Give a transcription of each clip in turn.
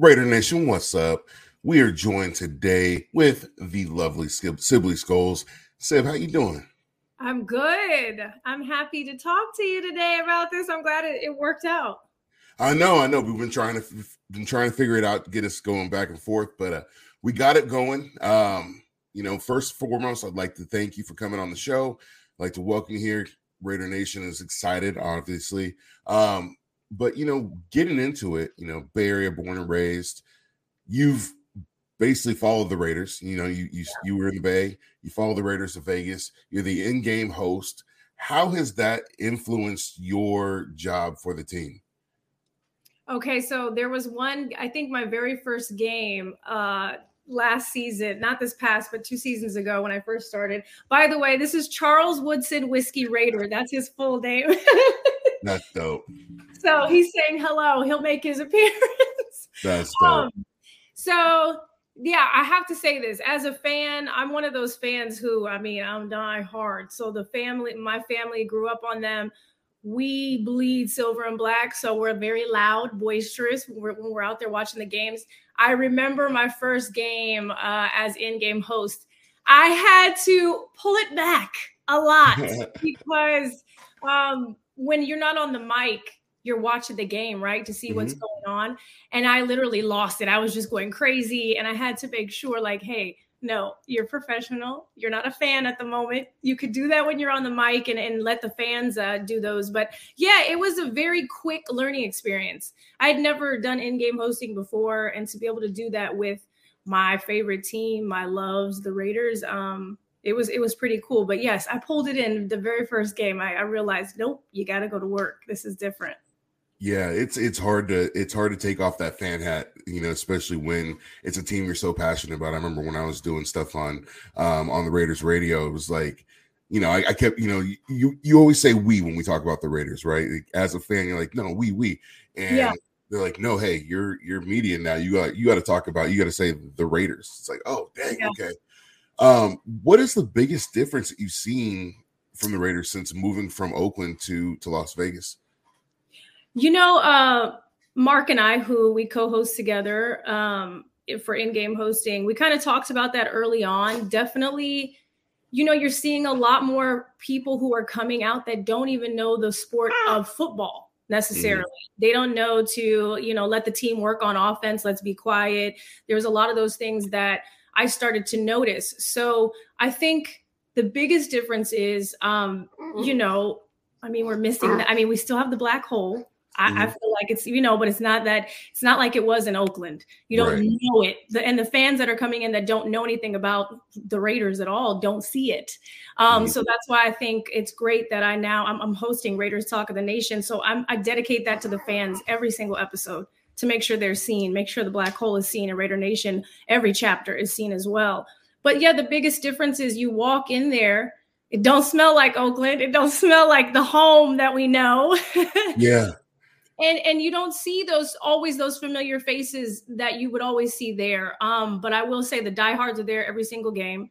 Raider Nation, what's up? We are joined today with the lovely Sibley Scholes. Sib, how you doing? I'm good. I'm happy to talk to you today about this. I'm glad it, it worked out. I know, I know. We've been trying to been trying to figure it out, get us going back and forth, but uh, we got it going. Um, you know, first and foremost, I'd like to thank you for coming on the show. I'd like to welcome you here. Raider Nation is excited, obviously. Um, but you know, getting into it, you know, Bay Area born and raised, you've basically followed the Raiders. You know, you you, you were in the Bay, you follow the Raiders of Vegas, you're the in-game host. How has that influenced your job for the team? Okay, so there was one, I think my very first game uh last season, not this past, but two seasons ago when I first started. By the way, this is Charles Woodson Whiskey Raider. That's his full name. That's dope. So he's saying hello. He'll make his appearance. That's dope. Um, so yeah, I have to say this as a fan. I'm one of those fans who, I mean, I'm die hard. So the family, my family grew up on them. We bleed silver and black, so we're very loud, boisterous when we're, when we're out there watching the games. I remember my first game uh, as in-game host. I had to pull it back a lot because um, when you're not on the mic, you're watching the game, right? To see mm-hmm. what's going on. And I literally lost it. I was just going crazy. And I had to make sure, like, hey, no, you're professional. You're not a fan at the moment. You could do that when you're on the mic and, and let the fans uh, do those. But yeah, it was a very quick learning experience. I had never done in game hosting before. And to be able to do that with my favorite team, my loves, the Raiders, um, it was it was pretty cool. But yes, I pulled it in the very first game. I, I realized, nope, you got to go to work. This is different. Yeah, it's it's hard to it's hard to take off that fan hat, you know, especially when it's a team you're so passionate about. I remember when I was doing stuff on um on the Raiders radio, it was like, you know, I, I kept, you know, you you always say we when we talk about the Raiders, right? As a fan, you're like, no, we we, and yeah. they're like, no, hey, you're you're media now. You got you got to talk about, you got to say the Raiders. It's like, oh, dang, yeah. okay. Um, what is the biggest difference that you've seen from the Raiders since moving from Oakland to to Las Vegas? You know, uh, Mark and I, who we co-host together um, for in-game hosting, we kind of talked about that early on. Definitely, you know, you're seeing a lot more people who are coming out that don't even know the sport of football necessarily. Mm-hmm. They don't know to, you know, let the team work on offense. Let's be quiet. There's a lot of those things that I started to notice. So I think the biggest difference is, um, you know, I mean, we're missing. The, I mean, we still have the black hole. I, mm-hmm. I, feel like it's you know, but it's not that it's not like it was in Oakland. You don't right. know it, the, and the fans that are coming in that don't know anything about the Raiders at all don't see it. Um, mm-hmm. So that's why I think it's great that I now I'm, I'm, hosting Raiders Talk of the Nation. So I'm, I dedicate that to the fans every single episode to make sure they're seen, make sure the black hole is seen, and Raider Nation every chapter is seen as well. But yeah, the biggest difference is you walk in there. It don't smell like Oakland. It don't smell like the home that we know. yeah and and you don't see those always those familiar faces that you would always see there. Um, but I will say the diehards are there every single game.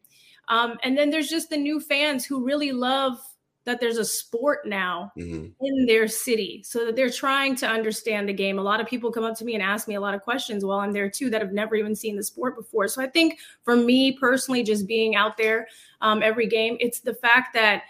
Um, and then there's just the new fans who really love that there's a sport now mm-hmm. in their city so that they're trying to understand the game. A lot of people come up to me and ask me a lot of questions while I'm there too that have never even seen the sport before. So I think for me personally, just being out there um, every game, it's the fact that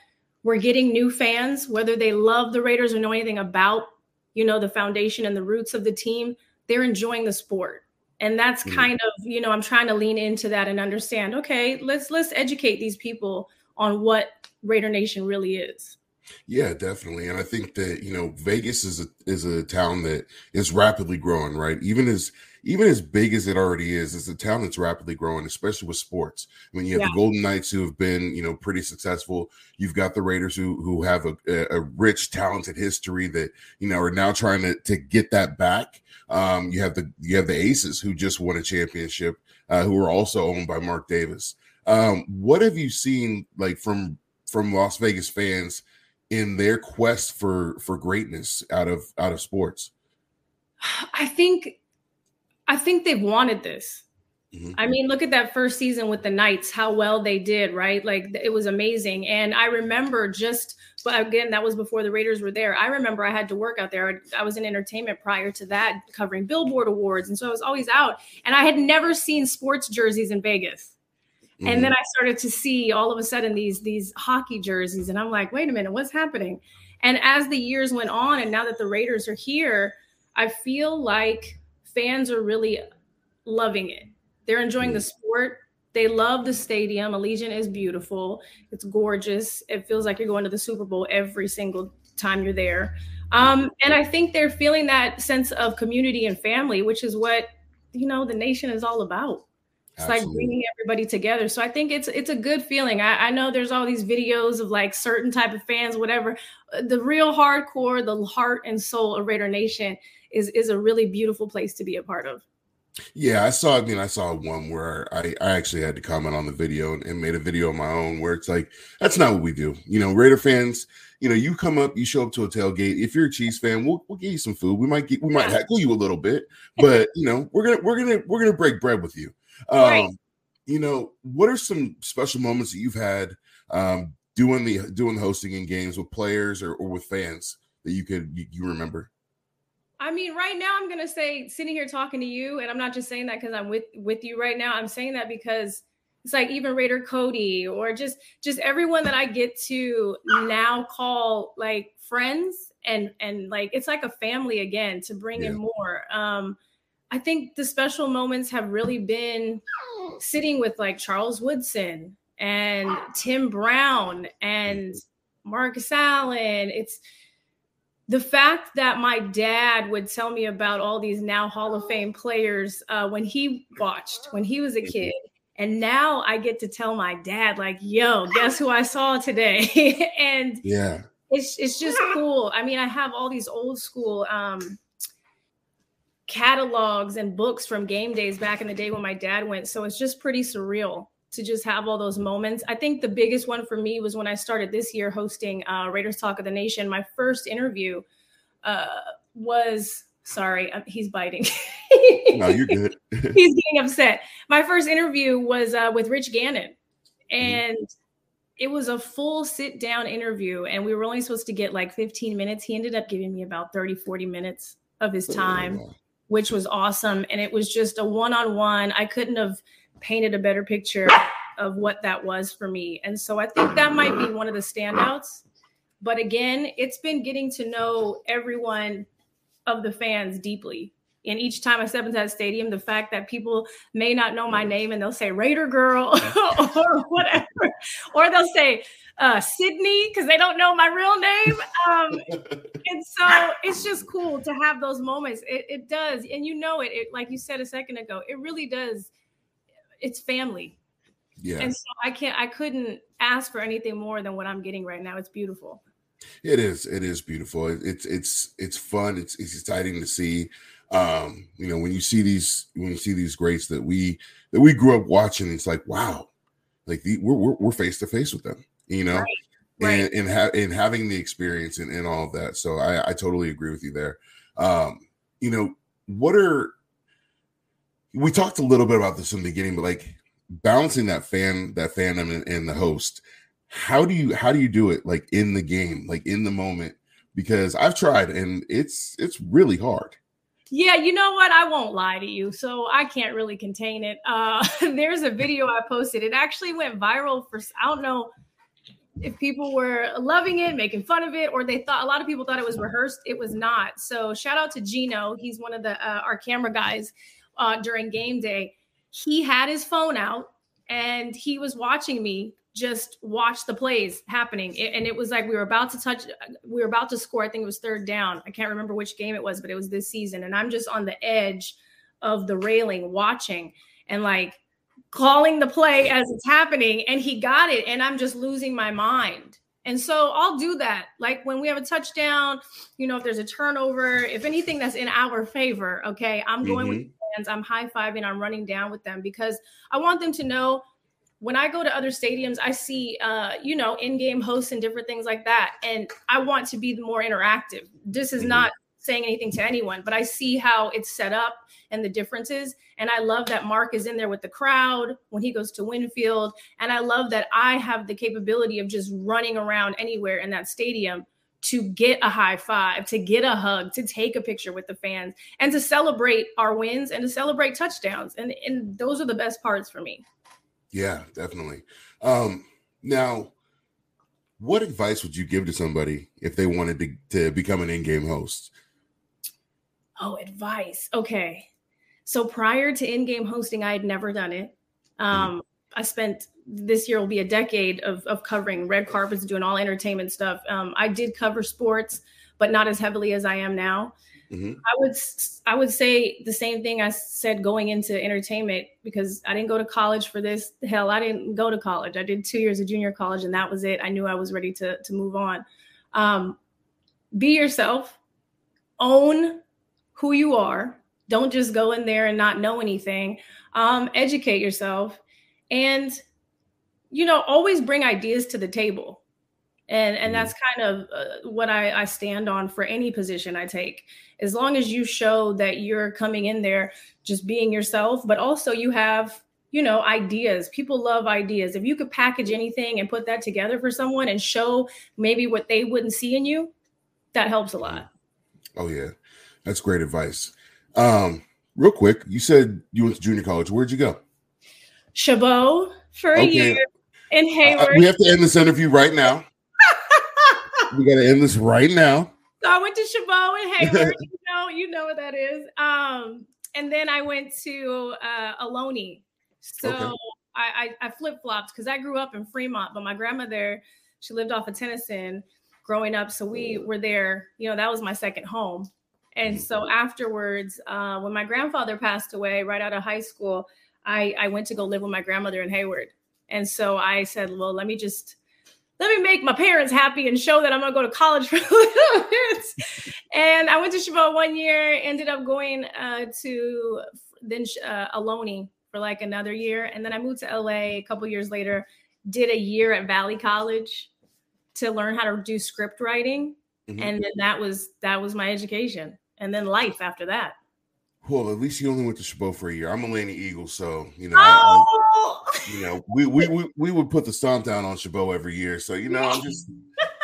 we're getting new fans, whether they love the Raiders or know anything about you know the foundation and the roots of the team they're enjoying the sport and that's mm-hmm. kind of you know i'm trying to lean into that and understand okay let's let's educate these people on what raider nation really is yeah, definitely. And I think that, you know, Vegas is a is a town that is rapidly growing, right? Even as even as big as it already is, it's a town that's rapidly growing, especially with sports. I mean, you have yeah. the Golden Knights who have been, you know, pretty successful. You've got the Raiders who who have a, a rich, talented history that you know are now trying to to get that back. Um, you have the you have the Aces who just won a championship, uh, who are also owned by Mark Davis. Um, what have you seen like from from Las Vegas fans in their quest for for greatness out of out of sports? I think I think they've wanted this. Mm-hmm. I mean, look at that first season with the Knights, how well they did, right? Like it was amazing. And I remember just, but again, that was before the Raiders were there. I remember I had to work out there. I was in entertainment prior to that, covering Billboard Awards. And so I was always out. And I had never seen sports jerseys in Vegas. Mm-hmm. And then I started to see all of a sudden these these hockey jerseys. And I'm like, wait a minute, what's happening? And as the years went on, and now that the Raiders are here, I feel like fans are really loving it they're enjoying the sport. They love the stadium. Allegiant is beautiful. It's gorgeous. It feels like you're going to the Super Bowl every single time you're there. Um, and I think they're feeling that sense of community and family, which is what you know the nation is all about. It's Absolutely. like bringing everybody together. So I think it's it's a good feeling. I, I, know there's all these videos of like certain type of fans, whatever. Uh, the real hardcore, the heart and soul of Raider Nation is is a really beautiful place to be a part of. Yeah, I saw. I mean, I saw one where I, I actually had to comment on the video and, and, made a video of my own where it's like that's not what we do. You know, Raider fans. You know, you come up, you show up to a tailgate. If you're a Chiefs fan, we'll we'll give you some food. We might get, we might heckle you a little bit, but you know, we're gonna we're gonna we're gonna break bread with you. Um, right. You know, what are some special moments that you've had um, doing the doing the hosting in games with players or, or with fans that you could you, you remember? I mean, right now I'm gonna say sitting here talking to you, and I'm not just saying that because I'm with with you right now. I'm saying that because it's like even Raider Cody or just just everyone that I get to now call like friends and and like it's like a family again to bring yeah. in more. Um, I think the special moments have really been sitting with like Charles Woodson and Tim Brown and Marcus Allen. It's the fact that my dad would tell me about all these now Hall of Fame players uh, when he watched when he was a kid, and now I get to tell my dad like, "Yo, guess who I saw today?" and yeah, it's it's just cool. I mean, I have all these old school um, catalogs and books from game days back in the day when my dad went, so it's just pretty surreal to just have all those moments. I think the biggest one for me was when I started this year hosting uh, Raiders Talk of the Nation. My first interview uh, was sorry, he's biting. no, you're good. he's getting upset. My first interview was uh, with Rich Gannon, mm-hmm. and mm. it was a full sit down interview, and we were only supposed to get like 15 minutes. He ended up giving me about 30, 40 minutes of his oh, time. Oh, wow. Which was awesome. And it was just a one on one. I couldn't have painted a better picture of what that was for me. And so I think that might be one of the standouts. But again, it's been getting to know everyone of the fans deeply. And each time I step into that stadium, the fact that people may not know my name and they'll say Raider Girl or whatever, or they'll say uh, Sydney because they don't know my real name. Um, and so it's just cool to have those moments. It, it does. And you know it, it, like you said a second ago, it really does it's family. Yeah. And so I can't I couldn't ask for anything more than what I'm getting right now. It's beautiful. It is. It is beautiful. It's it's it's fun. It's it's exciting to see. Um, you know, when you see these when you see these greats that we that we grew up watching, it's like wow, like the, we're we're face to face with them. You know, right. Right. and and, ha- and having the experience and, and all of that. So I I totally agree with you there. Um, you know, what are we talked a little bit about this in the beginning, but like balancing that fan, that fandom and, and the host, how do you how do you do it like in the game, like in the moment? Because I've tried and it's it's really hard. Yeah, you know what? I won't lie to you. So I can't really contain it. Uh there's a video I posted. It actually went viral for I don't know if people were loving it, making fun of it, or they thought a lot of people thought it was rehearsed. It was not. So shout out to Gino. He's one of the uh, our camera guys uh, during game day, he had his phone out and he was watching me just watch the plays happening. and it was like we were about to touch, we were about to score. I think it was third down. I can't remember which game it was, but it was this season. And I'm just on the edge of the railing watching and like calling the play as it's happening. And he got it. And I'm just losing my mind. And so I'll do that. Like when we have a touchdown, you know, if there's a turnover, if anything that's in our favor, okay, I'm going mm-hmm. with fans, I'm high fiving, I'm running down with them because I want them to know when I go to other stadiums, I see, uh, you know, in game hosts and different things like that. And I want to be more interactive. This is mm-hmm. not saying anything to anyone, but I see how it's set up and the differences. And I love that Mark is in there with the crowd when he goes to Winfield. And I love that I have the capability of just running around anywhere in that stadium to get a high five, to get a hug, to take a picture with the fans, and to celebrate our wins and to celebrate touchdowns. And, and those are the best parts for me. Yeah, definitely. Um, now, what advice would you give to somebody if they wanted to, to become an in-game host? Oh, advice. Okay. So prior to in-game hosting, I had never done it. Um, mm. I spent this year will be a decade of, of covering red carpets, doing all entertainment stuff. Um, I did cover sports, but not as heavily as I am now. Mm-hmm. I would I would say the same thing I said going into entertainment because I didn't go to college for this. Hell, I didn't go to college. I did two years of junior college, and that was it. I knew I was ready to to move on. Um, be yourself. Own who you are. Don't just go in there and not know anything. Um, educate yourself, and you know, always bring ideas to the table and and mm-hmm. that's kind of uh, what I, I stand on for any position i take. As long as you show that you're coming in there just being yourself but also you have you know ideas. People love ideas. If you could package anything and put that together for someone and show maybe what they wouldn't see in you that helps a lot. Oh yeah. That's great advice. Um real quick you said you went to junior college. Where'd you go? Chabot for a okay. year in hayward. uh, we have to end this interview right now we got to end this right now. So I went to Chabot and Hayward. you know, you know what that is. Um, and then I went to uh, Ohlone. So okay. I, I, I flip flopped because I grew up in Fremont, but my grandmother she lived off of Tennyson growing up, so we were there. You know, that was my second home. And so mm-hmm. afterwards, uh, when my grandfather passed away right out of high school, I, I went to go live with my grandmother in Hayward. And so I said, well, let me just let me make my parents happy and show that I'm gonna go to college for a little bit. and I went to Chabot one year, ended up going uh, to then uh, Ohlone for like another year, and then I moved to LA a couple years later. Did a year at Valley College to learn how to do script writing, mm-hmm. and then that was that was my education, and then life after that. Well, at least you only went to Chabot for a year. I'm a Laney Eagle, so you know, oh! I, I, you know, we, we we we would put the stomp down on Chabot every year. So you know, I'm just,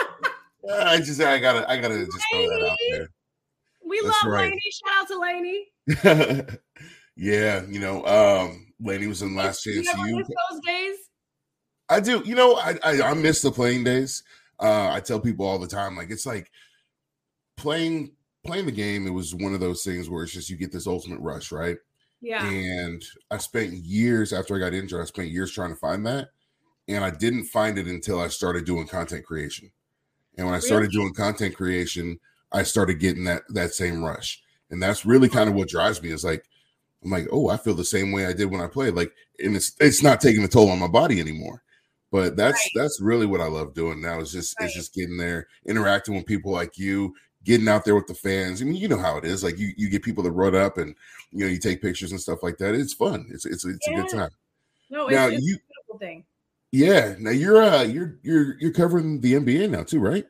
I just, I gotta, I gotta just throw that out there. We That's love right. Laney. Shout out to Laney. yeah, you know, um, Laney was in Last Chance U. Those days. I do. You know, I, I I miss the playing days. Uh, I tell people all the time, like it's like playing playing the game, it was one of those things where it's just you get this ultimate rush, right? Yeah. And I spent years after I got injured, I spent years trying to find that. And I didn't find it until I started doing content creation. And when I started really? doing content creation, I started getting that that same rush. And that's really kind of what drives me is like, I'm like, oh, I feel the same way I did when I played. Like, and it's it's not taking a toll on my body anymore. But that's right. that's really what I love doing now. Is just right. it's just getting there, interacting with people like you, getting out there with the fans. I mean, you know how it is. Like you, you get people to run up and you know you take pictures and stuff like that. It's fun. It's it's it's yeah. a good time. No, now it's, it's you, a beautiful thing. Yeah. Now you're uh you're you're you're covering the NBA now too, right?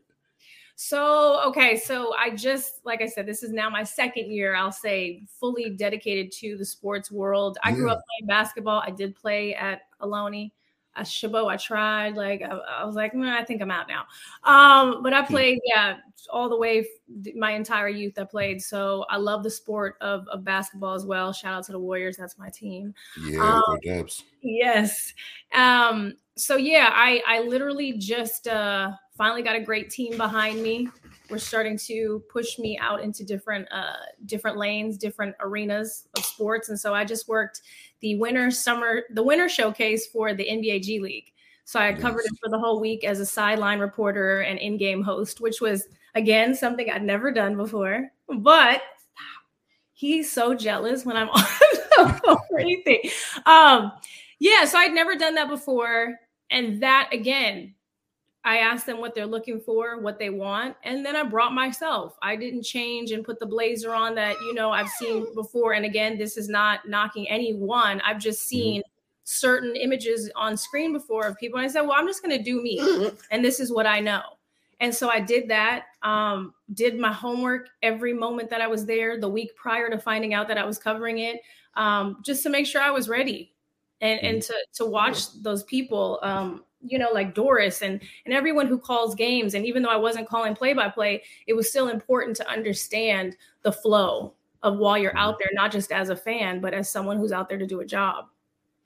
So okay, so I just like I said, this is now my second year. I'll say fully dedicated to the sports world. I yeah. grew up playing basketball. I did play at Ohlone. I Chabot, I tried. Like I, I was like, I think I'm out now. Um, but I hmm. played, yeah, all the way my entire youth. I played, so I love the sport of, of basketball as well. Shout out to the Warriors, that's my team. Yeah, um, Yes. Um, so yeah, I I literally just uh, finally got a great team behind me were starting to push me out into different uh, different lanes, different arenas of sports. And so I just worked the winter summer, the winter showcase for the NBA G League. So I covered it for the whole week as a sideline reporter and in-game host, which was again something I'd never done before. But he's so jealous when I'm on the phone or anything. Um, yeah, so I'd never done that before. And that again I asked them what they're looking for, what they want, and then I brought myself. I didn't change and put the blazer on that, you know, I've seen before. And again, this is not knocking anyone. I've just mm-hmm. seen mm-hmm. certain images on screen before of people. And I said, well, I'm just going to do me. And this is what I know. And so I did that, um, did my homework every moment that I was there the week prior to finding out that I was covering it, um, just to make sure I was ready and, mm-hmm. and to, to watch those people, um, you know, like Doris and, and everyone who calls games. And even though I wasn't calling play by play, it was still important to understand the flow of while you're out mm-hmm. there, not just as a fan, but as someone who's out there to do a job.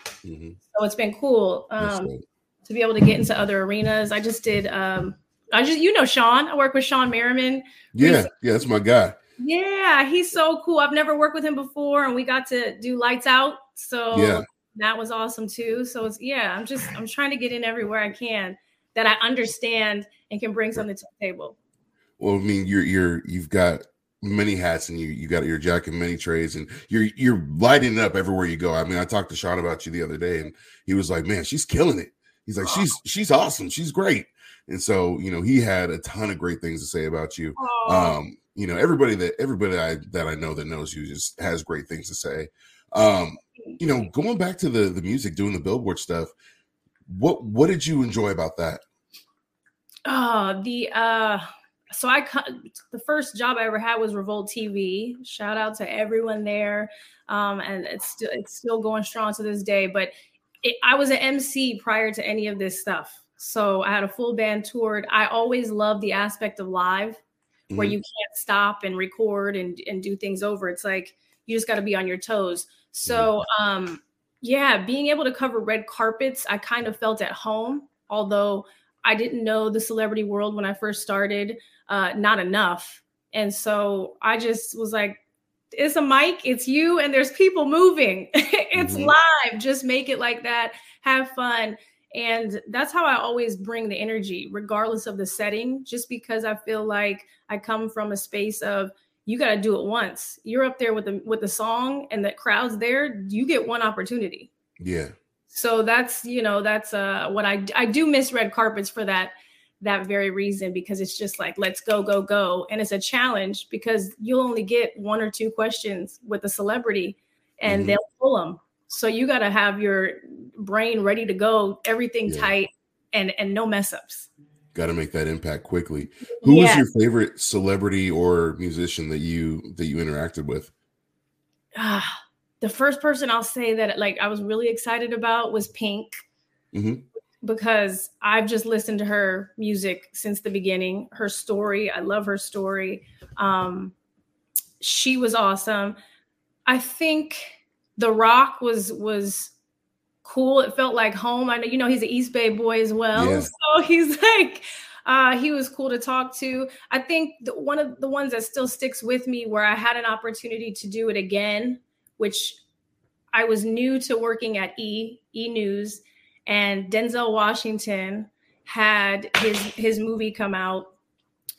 Mm-hmm. So it's been cool um, to be able to get into other arenas. I just did um, I just you know Shawne. I work with Shawne Merriman. Yeah, yeah, that's my guy. Yeah, he's so cool. I've never worked with him before, and we got to do lights out. So yeah. That was awesome too. So it's yeah, I'm just I'm trying to get in everywhere I can that I understand and can bring something to the table. Well, I mean, you're you're you've got many hats and you you got your jacket many trades and you're you're lighting up everywhere you go. I mean, I talked to Shawne about you the other day and he was like, "Man, she's killing it." He's like, "She's she's awesome. She's great." And so, you know, he had a ton of great things to say about you. Um, you know, everybody that everybody I, that I know that knows you just has great things to say. Um, you know, going back to the the music, doing the billboard stuff, what what did you enjoy about that? Oh, the uh so I the first job I ever had was Revolt TV. Shout out to everyone there, um, and it's still it's still going strong to this day. But it, I was an MC prior to any of this stuff. So I had a full band toured. I always loved the aspect of live mm-hmm. where you can't stop and record and, and do things over. It's like you just got to be on your toes. So, mm-hmm. um, yeah, being able to cover red carpets, I kind of felt at home, although I didn't know the celebrity world when I first started, uh, not enough. And so I just was like, it's a mic, it's you, and there's people moving. it's mm-hmm. live. Just make it like that. Have fun. And that's how I always bring the energy, regardless of the setting, just because I feel like I come from a space of you got to do it once. You're up there with the with the song and the crowd's there, you get one opportunity. Yeah. So that's, you know, that's uh what I I do miss red carpets for that that very reason because it's just like let's go go go and it's a challenge because you'll only get one or two questions with a celebrity and mm-hmm. they'll pull them so you got to have your brain ready to go, everything yeah. tight, and and no mess ups. Got to make that impact quickly. Who was your favorite celebrity or musician that you that you interacted with? Ah, the first person I'll say that like I was really excited about was Pink. Mm-hmm. Because I've just listened to her music since the beginning. Her story, I love her story. Um, she was awesome. I think the Rock was was cool. It felt like home. I know you know he's an East Bay boy as well, yeah. so he's like uh, he was cool to talk to. I think the, one of the ones that still sticks with me, where I had an opportunity to do it again, which I was new to working at E E News, and Denzel Washington had his his movie come out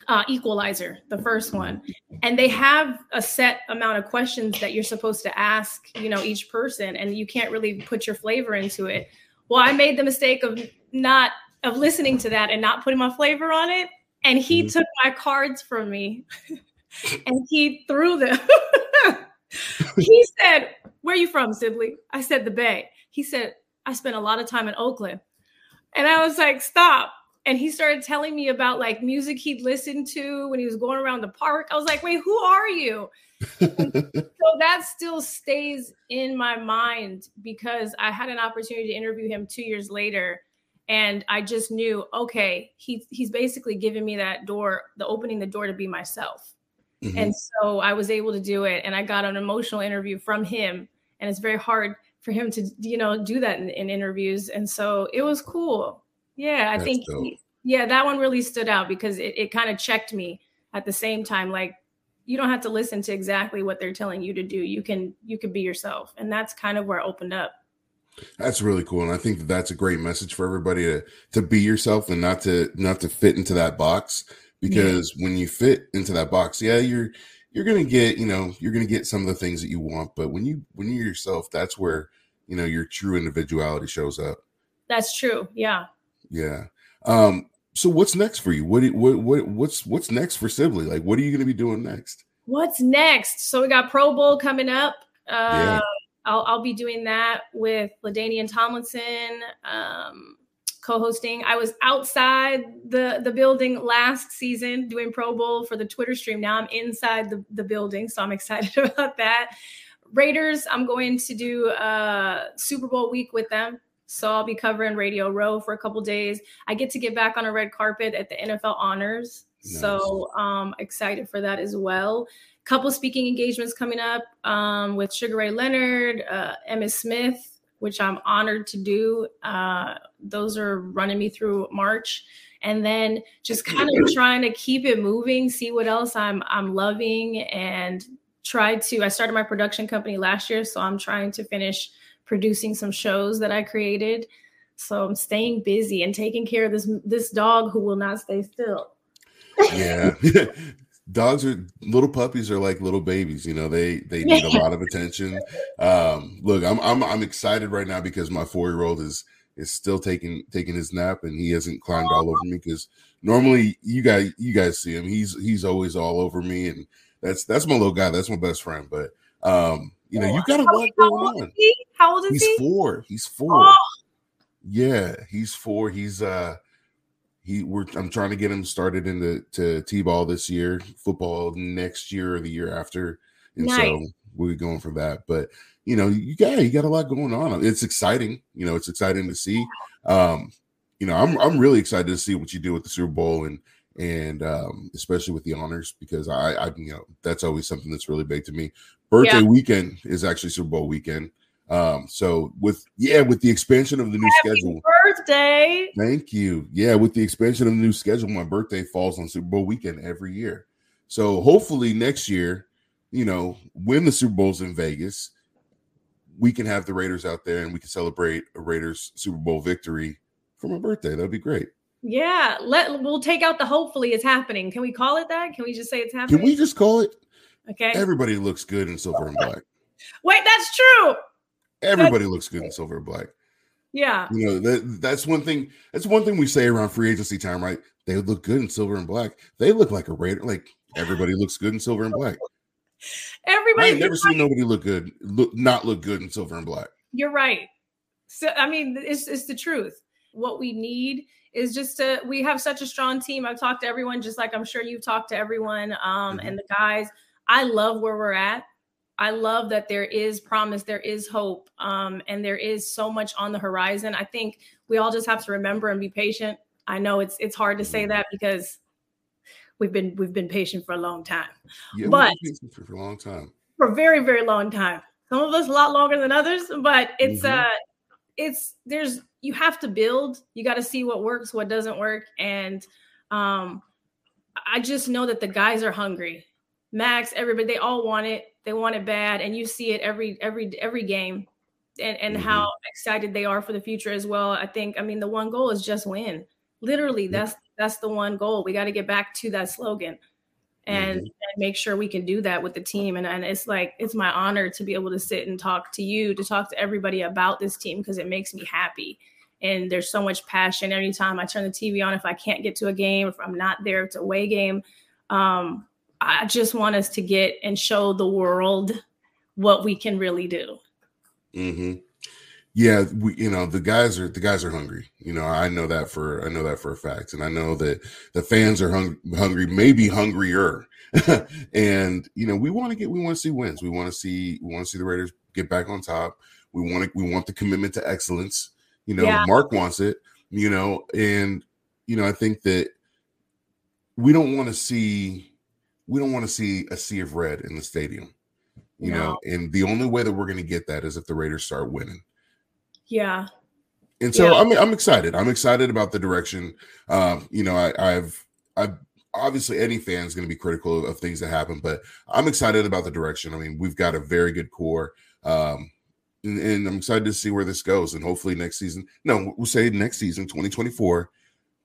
uh, Equalizer, the first one, and they have a set amount of questions that you're supposed to ask, you know, each person, and you can't really put your flavor into it. Well, I made the mistake of not of listening to that and not putting my flavor on it, and he mm-hmm. took my cards from me, and he threw them. he said, "Where are you from, Sibley?" I said, "The Bay." He said, "I spent a lot of time in Oakland," and I was like, "Stop." And he started telling me about like music he'd listened to when he was going around the park. I was like, wait, who are you? so that still stays in my mind because I had an opportunity to interview him two years later. And I just knew, okay, he, he's basically giving me that door, the opening the door to be myself. Mm-hmm. And so I was able to do it. And I got an emotional interview from him. And it's very hard for him to, you know, do that in, in interviews. And so it was cool. Yeah, I That's think he, yeah, that one really stood out because it, it kind of checked me at the same time. Like you don't have to listen to exactly what they're telling you to do. You can you can be yourself. And that's kind of where I opened up. That's really cool, and I think that that's a great message for everybody to to be yourself and not to not to fit into that box. Because yeah. when you fit into that box, yeah, you're you're gonna get you know you're gonna get some of the things that you want, but when you when you're yourself, that's where you know your true individuality shows up. That's true. Yeah. Yeah. Um, so what's next for you? What, what what what's what's next for Sibley? Like, what are you going to be doing next? What's next? So we got Pro Bowl coming up. Uh, yeah. I'll, I'll be doing that with LaDainian Tomlinson, um, co-hosting. I was outside the the building last season doing Pro Bowl for the Twitter stream. Now I'm inside the, the building, so I'm excited about that. Raiders, I'm going to do uh Super Bowl week with them. So I'll be covering Radio Row for a couple days. I get to get back on a red carpet at the NFL Honors. Nice. So um excited for that as well. Couple speaking engagements coming up um, with Sugar Ray Leonard, uh, Emmitt Smith, which I'm honored to do. Uh, those are running me through March. And then just kind of trying to keep it moving, see what else I'm I'm loving and try to I started my production company last year, so I'm trying to finish producing some shows that I created. So I'm staying busy and taking care of this this dog who will not stay still. Yeah. dogs are little puppies are like little babies you know they they need a lot of attention um look i'm i'm, I'm excited right now because my four year old is is still taking taking his nap and he hasn't climbed all over me because normally you guys you guys see him he's he's always all over me and that's that's my little guy that's my best friend but um you know you got a lot going on how old is he's he four he's four oh. yeah he's four he's uh he we're I'm trying to get him started into to T-ball this year, football next year or the year after. And nice. so we're going for that. But you know, you got you got a lot going on. It's exciting. You know, it's exciting to see. Um, you know, I'm I'm really excited to see what you do with the Super Bowl and and um, especially with the honors because I, I you know that's always something that's really big to me. Birthday yeah. weekend is actually Super Bowl weekend. Um, so with yeah, with the expansion of the new Happy schedule. Birthday. Thank you. Yeah, with the expansion of the new schedule, my birthday falls on Super Bowl weekend every year. So hopefully next year, you know, when the Super Bowl's in Vegas, we can have the Raiders out there and we can celebrate a Raiders Super Bowl victory for my birthday. That'd be great. Yeah, let we'll take out the hopefully it's happening. Can we call it that? Can we just say it's happening? Can we just call it? Okay. Everybody looks good in silver and black. Wait, that's true. Everybody looks good in silver and black. Yeah. You know, that that's one thing. That's one thing we say around free agency time, right? They look good in silver and black. They look like a Raider. Like everybody looks good in silver and black. Everybody. I've never seen nobody look good, look not look good in silver and black. You're right. So I mean, it's it's the truth. What we need is just to we have such a strong team. I've talked to everyone, just like I'm sure you've talked to everyone. Um, mm-hmm. and the guys, I love where we're at. I love that there is promise, there is hope, um, and there is so much on the horizon. I think we all just have to remember and be patient. I know it's it's hard to say that because we've been we've been patient for a long time, yeah, but for a long time, for a very very long time. Some of us a lot longer than others, but it's mm-hmm. uh it's there's you have to build. You got to see what works, what doesn't work, and um, I just know that the guys are hungry. Maxx, everybody, they all want it they want it bad, and you see it every every every game, and and mm-hmm. how excited they are for the future as well. I think. I mean, the one goal is just win. Literally, that's that's the one goal. We got to get back to that slogan. And, mm-hmm. and, make sure we can do that with the team. And, and it's like it's my honor to be able to sit and talk to you, to talk to everybody about this team because it makes me happy. And there's so much passion. Anytime I turn the TV on, if I can't get to a game, if I'm not there, it's a away game. Um, I just want us to get and show the world what we can really do. Mm-hmm. Yeah, we, you know the guys are the guys are hungry. You know, I know that for I know that for a fact, and I know that the fans are hung, hungry, maybe hungrier. and you know, we want to get we want to see wins. We want to see we want to see the Raiders get back on top. We want to we want the commitment to excellence. You know, yeah. Mark wants it. You know, and you know, I think that we don't want to see we don't want to see a sea of red in the stadium. You no. know, and the only way that we're going to get that is if the Raiders start winning. Yeah. And so yeah. I'm I'm excited. I'm excited about the direction. Um, you know, I, I've I've obviously any fan is going to be critical of things that happen, but I'm excited about the direction. I mean, we've got a very good core. Um, and, and, I'm excited to see where this goes. And hopefully next season, no, we'll say next season, 2024,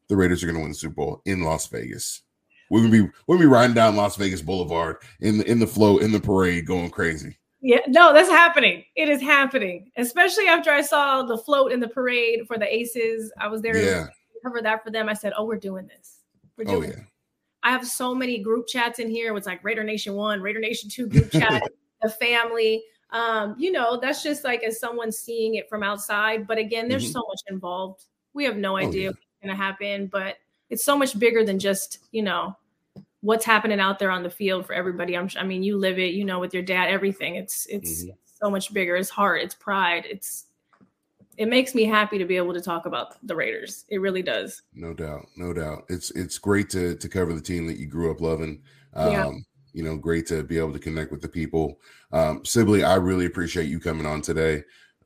the Raiders are going to win the Super Bowl in Las Vegas. We're gonna be we're gonna be riding down Las Vegas Boulevard in the in the flow in the parade, going crazy. Yeah, no, that's happening. It is happening, especially after I saw the float in the parade for the Aces. I was there yeah. to cover that for them. I said, "Oh, we're doing this. We're oh, doing." Oh yeah. It. I have so many group chats in here. It's like Raider Nation One, Raider Nation Two group chat, the family. Um, you know, that's just like as someone seeing it from outside. But again, there's mm-hmm. so much involved. We have no idea oh, yeah. what's going to happen, but it's so much bigger than just, you know, what's happening out there on the field for everybody. I'm, I mean, you live it, you know, with your dad, everything. It's, it's mm-hmm. so much bigger. It's heart, it's pride. It's, it makes me happy to be able to talk about the Raiders. It really does. No doubt, no doubt. It's it's great to to cover the team that you grew up loving. Um, yeah. You know, great to be able to connect with the people. Um, Sibley, I really appreciate you coming on today.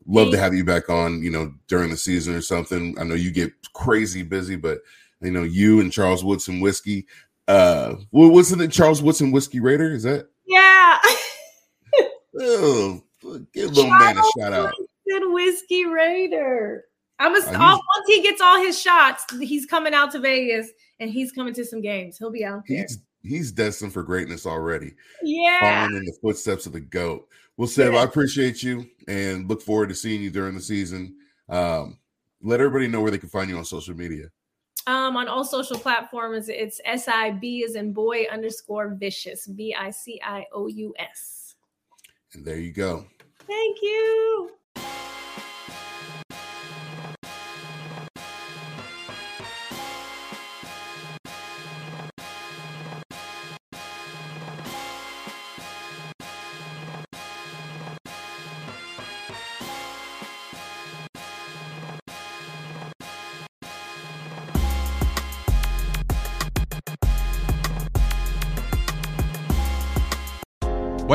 Love to have you back on. You know, during the season or something. I know you get crazy busy, but you know, you and Charles Woodson whiskey. Uh, what was it? Charles Woodson whiskey Raider? Is that? Yeah. oh, give little Charles man a shout out. Woodson whiskey Raider. I'm a, uh, once he gets all his shots, he's coming out to Vegas and he's coming to some games. He'll be out there. He's he's destined for greatness already. Yeah, following in the footsteps of the goat. Well, Seb, yeah. I appreciate you and look forward to seeing you during the season. Um, let everybody know where they can find you on social media. Um, on all social platforms, it's S I B is in boy underscore vicious V I C I O U S. And there you go. Thank you.